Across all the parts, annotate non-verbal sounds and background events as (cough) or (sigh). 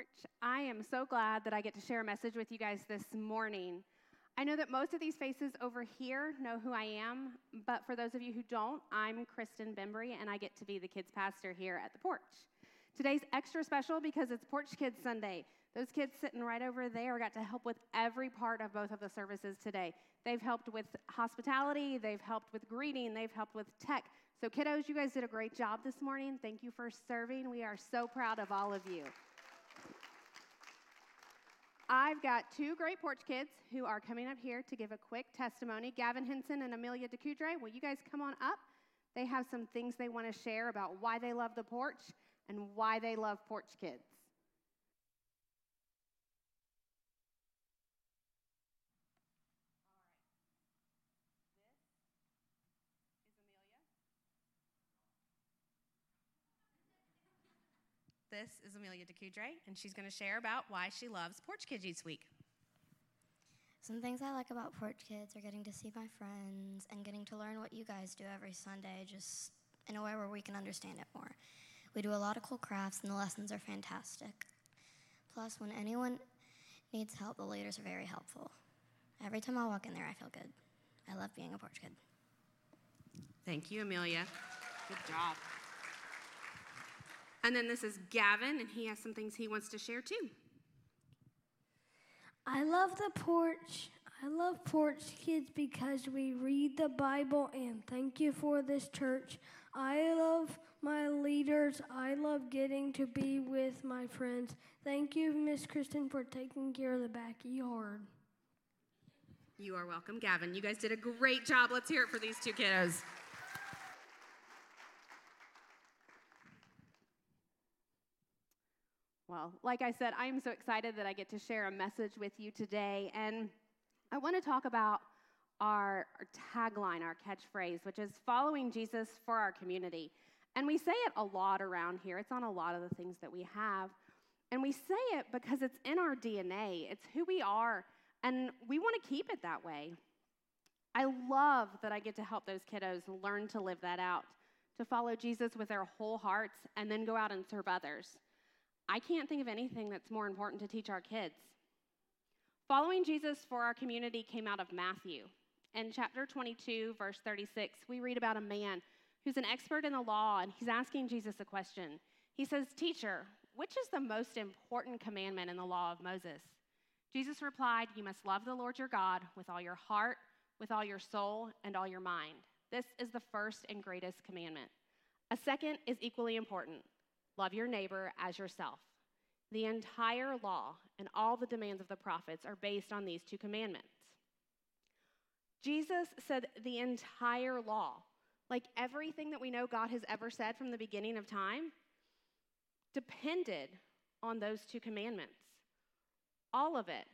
Porch. I am so glad that I get to share a message with you guys this morning. I know that most of these faces over here know who I am, but for those of you who don't, I'm Kristen Bembry, and I get to be the kids' pastor here at the porch. Today's extra special because it's Porch Kids Sunday. Those kids sitting right over there got to help with every part of both of the services today. They've helped with hospitality, they've helped with greeting, they've helped with tech. So, kiddos, you guys did a great job this morning. Thank you for serving. We are so proud of all of you. I've got two great porch kids who are coming up here to give a quick testimony. Gavin Henson and Amelia DeCoudre, will you guys come on up? They have some things they want to share about why they love the porch and why they love porch kids. This is Amelia DeCoudre, and she's going to share about why she loves Porch Kids each week. Some things I like about Porch Kids are getting to see my friends and getting to learn what you guys do every Sunday, just in a way where we can understand it more. We do a lot of cool crafts, and the lessons are fantastic. Plus, when anyone needs help, the leaders are very helpful. Every time I walk in there, I feel good. I love being a porch kid. Thank you, Amelia. Good job. And then this is Gavin, and he has some things he wants to share too. I love the porch. I love Porch Kids because we read the Bible and thank you for this church. I love my leaders. I love getting to be with my friends. Thank you, Miss Kristen, for taking care of the backyard. You are welcome, Gavin. You guys did a great job. Let's hear it for these two kiddos. Well, like I said, I am so excited that I get to share a message with you today. And I want to talk about our, our, tagline, our catchphrase, which is following Jesus for our community. And we say it a lot around here, it's on a lot of the things that we have. And we say it because it's in our DNA, it's who we are, and we want to keep it that way. I love that I get to help those kiddos learn to live that out, to follow Jesus with their whole hearts, and then go out and serve others. I can't think of anything that's more important to teach our kids. Following Jesus for our community came out of Matthew. In chapter 22, verse 36, we read about a man who's an expert in the law, and he's asking Jesus a question. He says, Teacher, which is the most important commandment in the law of Moses? Jesus replied, You must love the Lord your God with all your heart, with all your soul, and all your mind. This is the first and greatest commandment. A second is equally important Love your neighbor as yourself. The entire law and all the demands of the prophets are based on these two commandments. Jesus said the entire law, like everything that we know God has ever said from the beginning of time, depended on those two commandments. All of it.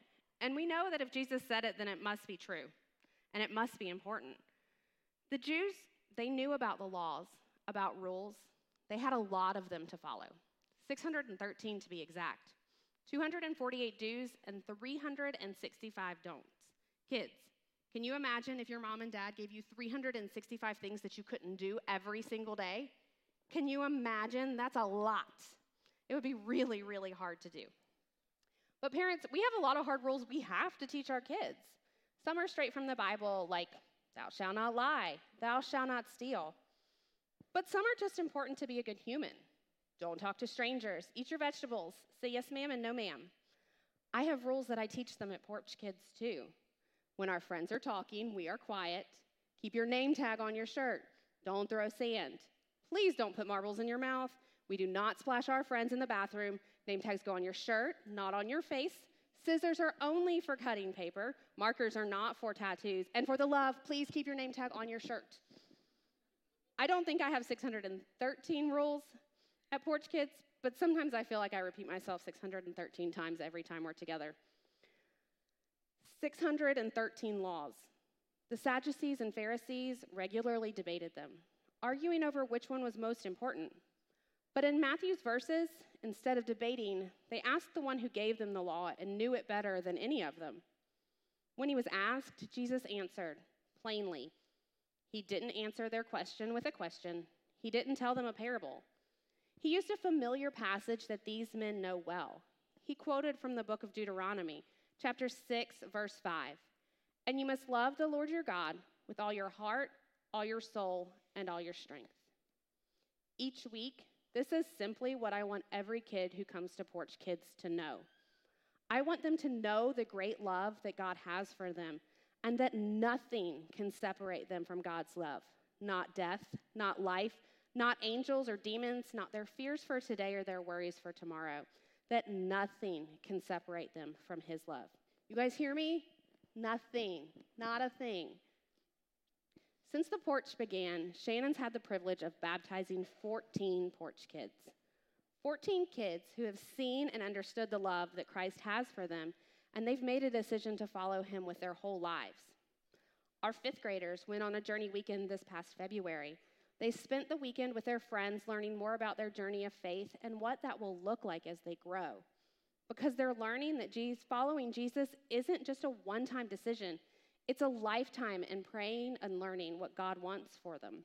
And we know that if Jesus said it, then it must be true and it must be important. The Jews, they knew about the laws, about rules, they had a lot of them to follow 613 to be exact, 248 do's and 365 don'ts. Kids, can you imagine if your mom and dad gave you 365 things that you couldn't do every single day? Can you imagine? That's a lot. It would be really, really hard to do. But parents, we have a lot of hard rules we have to teach our kids. Some are straight from the Bible, like, thou shalt not lie, thou shalt not steal. But some are just important to be a good human. Don't talk to strangers, eat your vegetables, say yes, ma'am, and no, ma'am. I have rules that I teach them at Porch Kids too. When our friends are talking, we are quiet. Keep your name tag on your shirt. Don't throw sand. Please don't put marbles in your mouth. We do not splash our friends in the bathroom. Name tags go on your shirt, not on your face. Scissors are only for cutting paper. Markers are not for tattoos. And for the love, please keep your name tag on your shirt. I don't think I have 613 rules at Porch Kids, but sometimes I feel like I repeat myself 613 times every time we're together. 613 laws. The Sadducees and Pharisees regularly debated them, arguing over which one was most important. But in Matthew's verses, instead of debating, they asked the one who gave them the law and knew it better than any of them. When he was asked, Jesus answered plainly he didn't answer their question with a question, he didn't tell them a parable. He used a familiar passage that these men know well. he quoted from the book of Deuteronomy, chapter 6, verse 5. And you must love the Lord your God with all your heart, all your soul, and all your strength. Each week, this is simply what I want every kid who comes to Porch Kids to know. I want them to know the great love that God has for them and that nothing can separate them from God's love. Not death, not life, not angels or demons, not their fears for today or their worries for tomorrow. That nothing can separate them from His love. You guys hear me? Nothing, not a thing. Since the porch began, Shannon's had the privilege of baptizing 14 porch kids. 14 kids who have seen and understood the love that Christ has for them, and they've made a decision to follow him with their whole lives. Our fifth graders went on a journey weekend this past February. They spent the weekend with their friends learning more about their journey of faith and what that will look like as they grow. Because they're learning that Jesus, following Jesus isn't just a one time decision, it's a lifetime in praying and learning what God wants for them.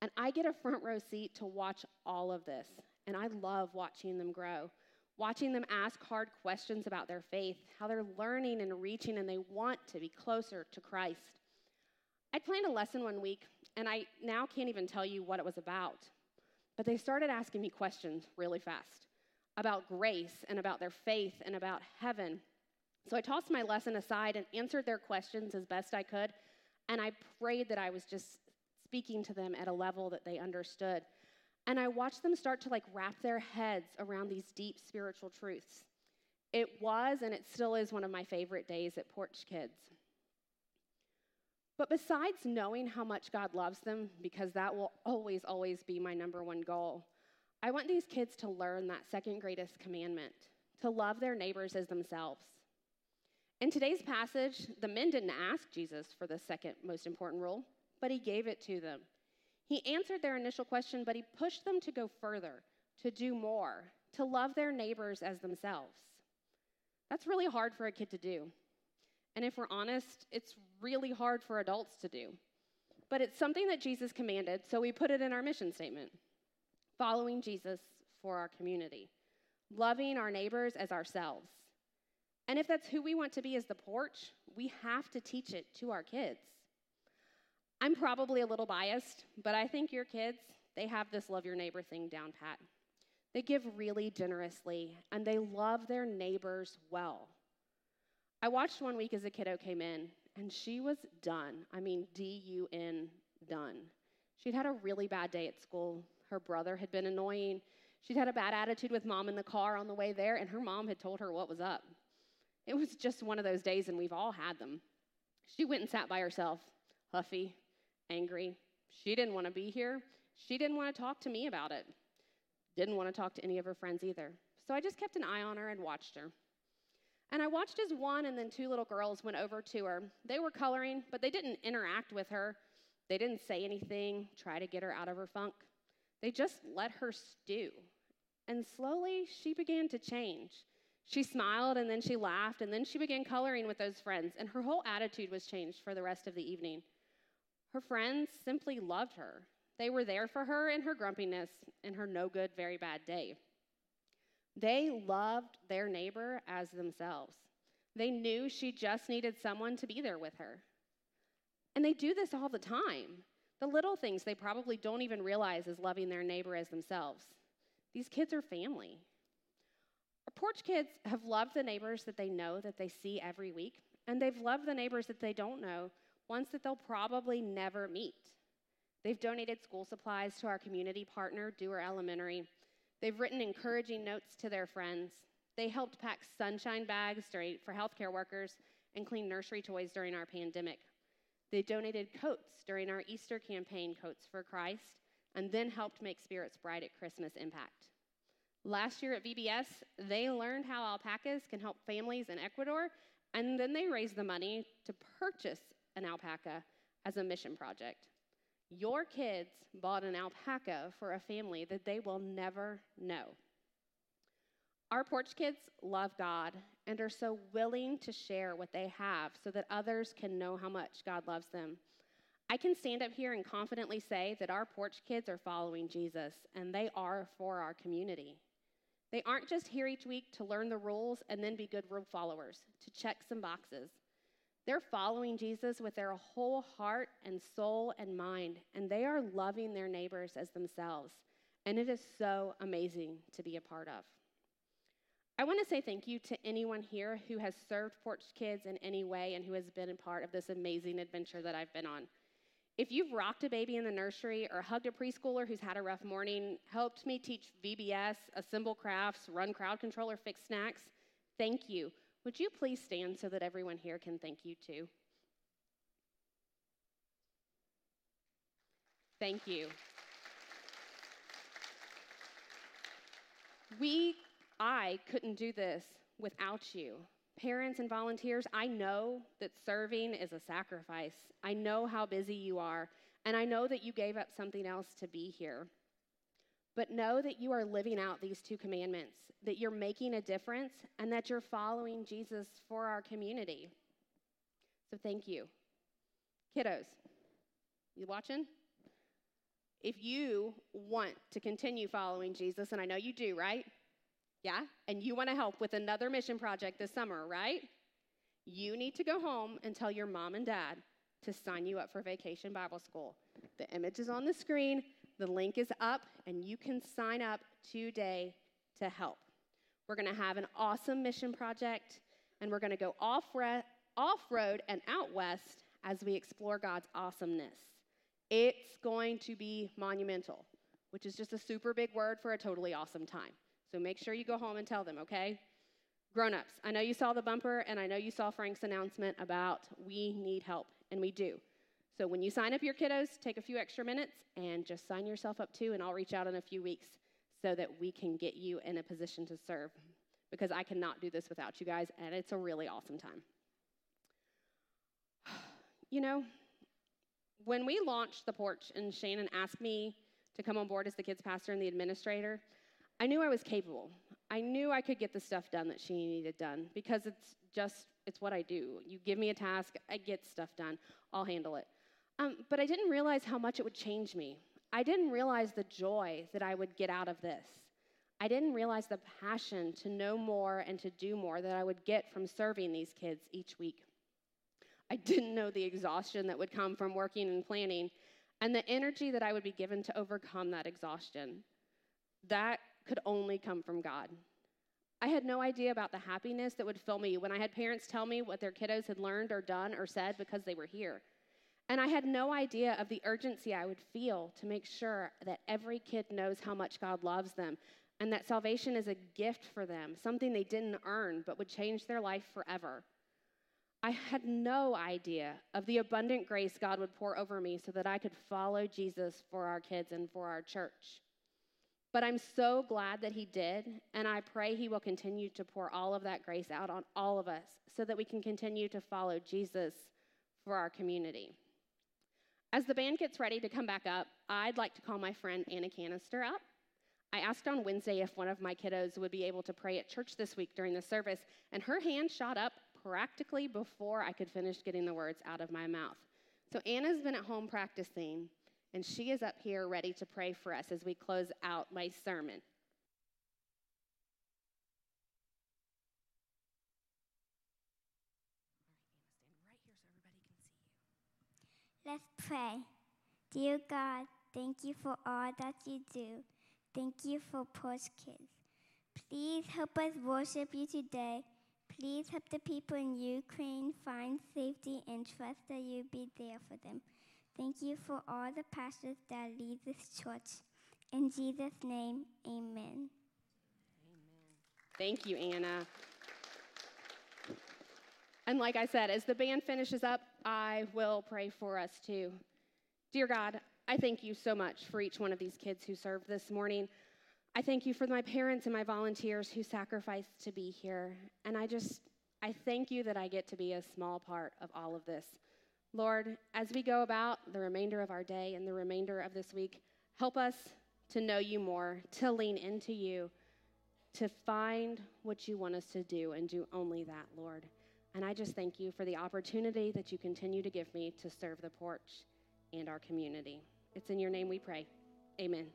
And I get a front row seat to watch all of this, and I love watching them grow, watching them ask hard questions about their faith, how they're learning and reaching, and they want to be closer to Christ. I planned a lesson one week, and I now can't even tell you what it was about, but they started asking me questions really fast about grace and about their faith and about heaven. So I tossed my lesson aside and answered their questions as best I could, and I prayed that I was just speaking to them at a level that they understood. And I watched them start to like wrap their heads around these deep spiritual truths. It was and it still is one of my favorite days at Porch Kids. But besides knowing how much God loves them, because that will always, always be my number one goal, I want these kids to learn that second greatest commandment to love their neighbors as themselves. In today's passage, the men didn't ask Jesus for the second most important rule, but he gave it to them. He answered their initial question, but he pushed them to go further, to do more, to love their neighbors as themselves. That's really hard for a kid to do. And if we're honest, it's really hard for adults to do. But it's something that Jesus commanded, so we put it in our mission statement following Jesus for our community, loving our neighbors as ourselves. And if that's who we want to be as the porch, we have to teach it to our kids. I'm probably a little biased, but I think your kids, they have this love your neighbor thing down pat. They give really generously and they love their neighbors well. I watched one week as a kiddo came in and she was done. I mean, D U N, done. She'd had a really bad day at school. Her brother had been annoying. She'd had a bad attitude with mom in the car on the way there, and her mom had told her what was up. It was just one of those days, and we've all had them. She went and sat by herself, huffy, angry. She didn't want to be here. She didn't want to talk to me about it. Didn't want to talk to any of her friends either. So I just kept an eye on her and watched her. And I watched as one and then two little girls went over to her. They were coloring, but they didn't interact with her. They didn't say anything, try to get her out of her funk. They just let her stew. And slowly she began to change. She smiled and then she laughed and then she began coloring with those friends, and her whole attitude was changed for the rest of the evening. Her friends simply loved her. They were there for her in her grumpiness and her no good, very bad day. They loved their neighbor as themselves. They knew she just needed someone to be there with her. And they do this all the time. The little things they probably don't even realize is loving their neighbor as themselves. These kids are family. Our porch kids have loved the neighbors that they know that they see every week, and they've loved the neighbors that they don't know, ones that they'll probably never meet. They've donated school supplies to our community partner, Dewar Elementary. They've written encouraging notes to their friends. They helped pack sunshine bags for healthcare workers and clean nursery toys during our pandemic. They donated coats during our Easter campaign, Coats for Christ, and then helped make Spirits Bright at Christmas Impact. Last year at VBS, they learned how alpacas can help families in Ecuador, and then they raised the money to purchase an alpaca as a mission project. Your kids bought an alpaca for a family that they will never know. Our porch kids love God and are so willing to share what they have so that others can know how much God loves them. I can stand up here and confidently say that our porch kids are following Jesus and they are for our community. They aren't just here each week to learn the rules and then be good rule followers, to check some boxes. They're following Jesus with their whole heart and soul and mind, and they are loving their neighbors as themselves. And it is so amazing to be a part of. I want to say thank you to anyone here who has served Porch Kids in any way and who has been a part of this amazing adventure that I've been on. If you've rocked a baby in the nursery or hugged a preschooler who's had a rough morning, helped me teach VBS, assemble crafts, run crowd control, or fix snacks, thank you. Would you please stand so that everyone here can thank you too? Thank you. We I couldn't do this without you. Parents and volunteers, I know that serving is a sacrifice. I know how busy you are, and I know that you gave up something else to be here. But know that you are living out these two commandments, that you're making a difference, and that you're following Jesus for our community. So thank you. Kiddos, you watching? If you want to continue following Jesus, and I know you do, right? Yeah? And you want to help with another mission project this summer, right? You need to go home and tell your mom and dad to sign you up for Vacation Bible School. The image is on the screen, the link is up, and you can sign up today to help. We're going to have an awesome mission project, and we're going to go off road and out west as we explore God's awesomeness. It's going to be monumental, which is just a super big word for a totally awesome time. So make sure you go home and tell them, okay? Grown ups, I know you saw the bumper and I know you saw Frank's announcement about we need help, and we do. So when you sign up your kiddos, take a few extra minutes and just sign yourself up too, and I'll reach out in a few weeks so that we can get you in a position to serve because I cannot do this without you guys, and it's a really awesome time. (sighs) You know, when we launched the porch and Shannon asked me to come on board as the kids pastor and the administrator, I knew I was capable. I knew I could get the stuff done that she needed done because it's just it's what I do. You give me a task, I get stuff done. I'll handle it. Um, but I didn't realize how much it would change me. I didn't realize the joy that I would get out of this. I didn't realize the passion to know more and to do more that I would get from serving these kids each week. I didn't know the exhaustion that would come from working and planning and the energy that I would be given to overcome that exhaustion. That could only come from God. I had no idea about the happiness that would fill me when I had parents tell me what their kiddos had learned or done or said because they were here. And I had no idea of the urgency I would feel to make sure that every kid knows how much God loves them and that salvation is a gift for them, something they didn't earn but would change their life forever. I had no idea of the abundant grace God would pour over me so that I could follow Jesus for our kids and for our church. But I'm so glad that He did, and I pray He will continue to pour all of that grace out on all of us so that we can continue to follow Jesus for our community. As the band gets ready to come back up, I'd like to call my friend Anna Canister up. I asked on Wednesday if one of my kiddos would be able to pray at church this week during the service, and her hand shot up practically before I could finish getting the words out of my mouth. So Anna's been at home practicing, and she is up here ready to pray for us as we close out my sermon. Let's pray. Dear God, thank you for all that you do. Thank you for Porch Kids. Please help us worship you today. Please help the people in Ukraine find safety and trust that you'll be there for them. Thank you for all the pastors that lead this church. In Jesus' name, amen. Amen. Thank you, Anna. And like I said, as the band finishes up, I will pray for us too. Dear God, I thank you so much for each one of these kids who served this morning. I thank you for my parents and my volunteers who sacrificed to be here. And I just, I thank you that I get to be a small part of all of this. Lord, as we go about the remainder of our day and the remainder of this week, help us to know you more, to lean into you, to find what you want us to do and do only that, Lord. And I just thank you for the opportunity that you continue to give me to serve the porch and our community. It's in your name we pray. Amen.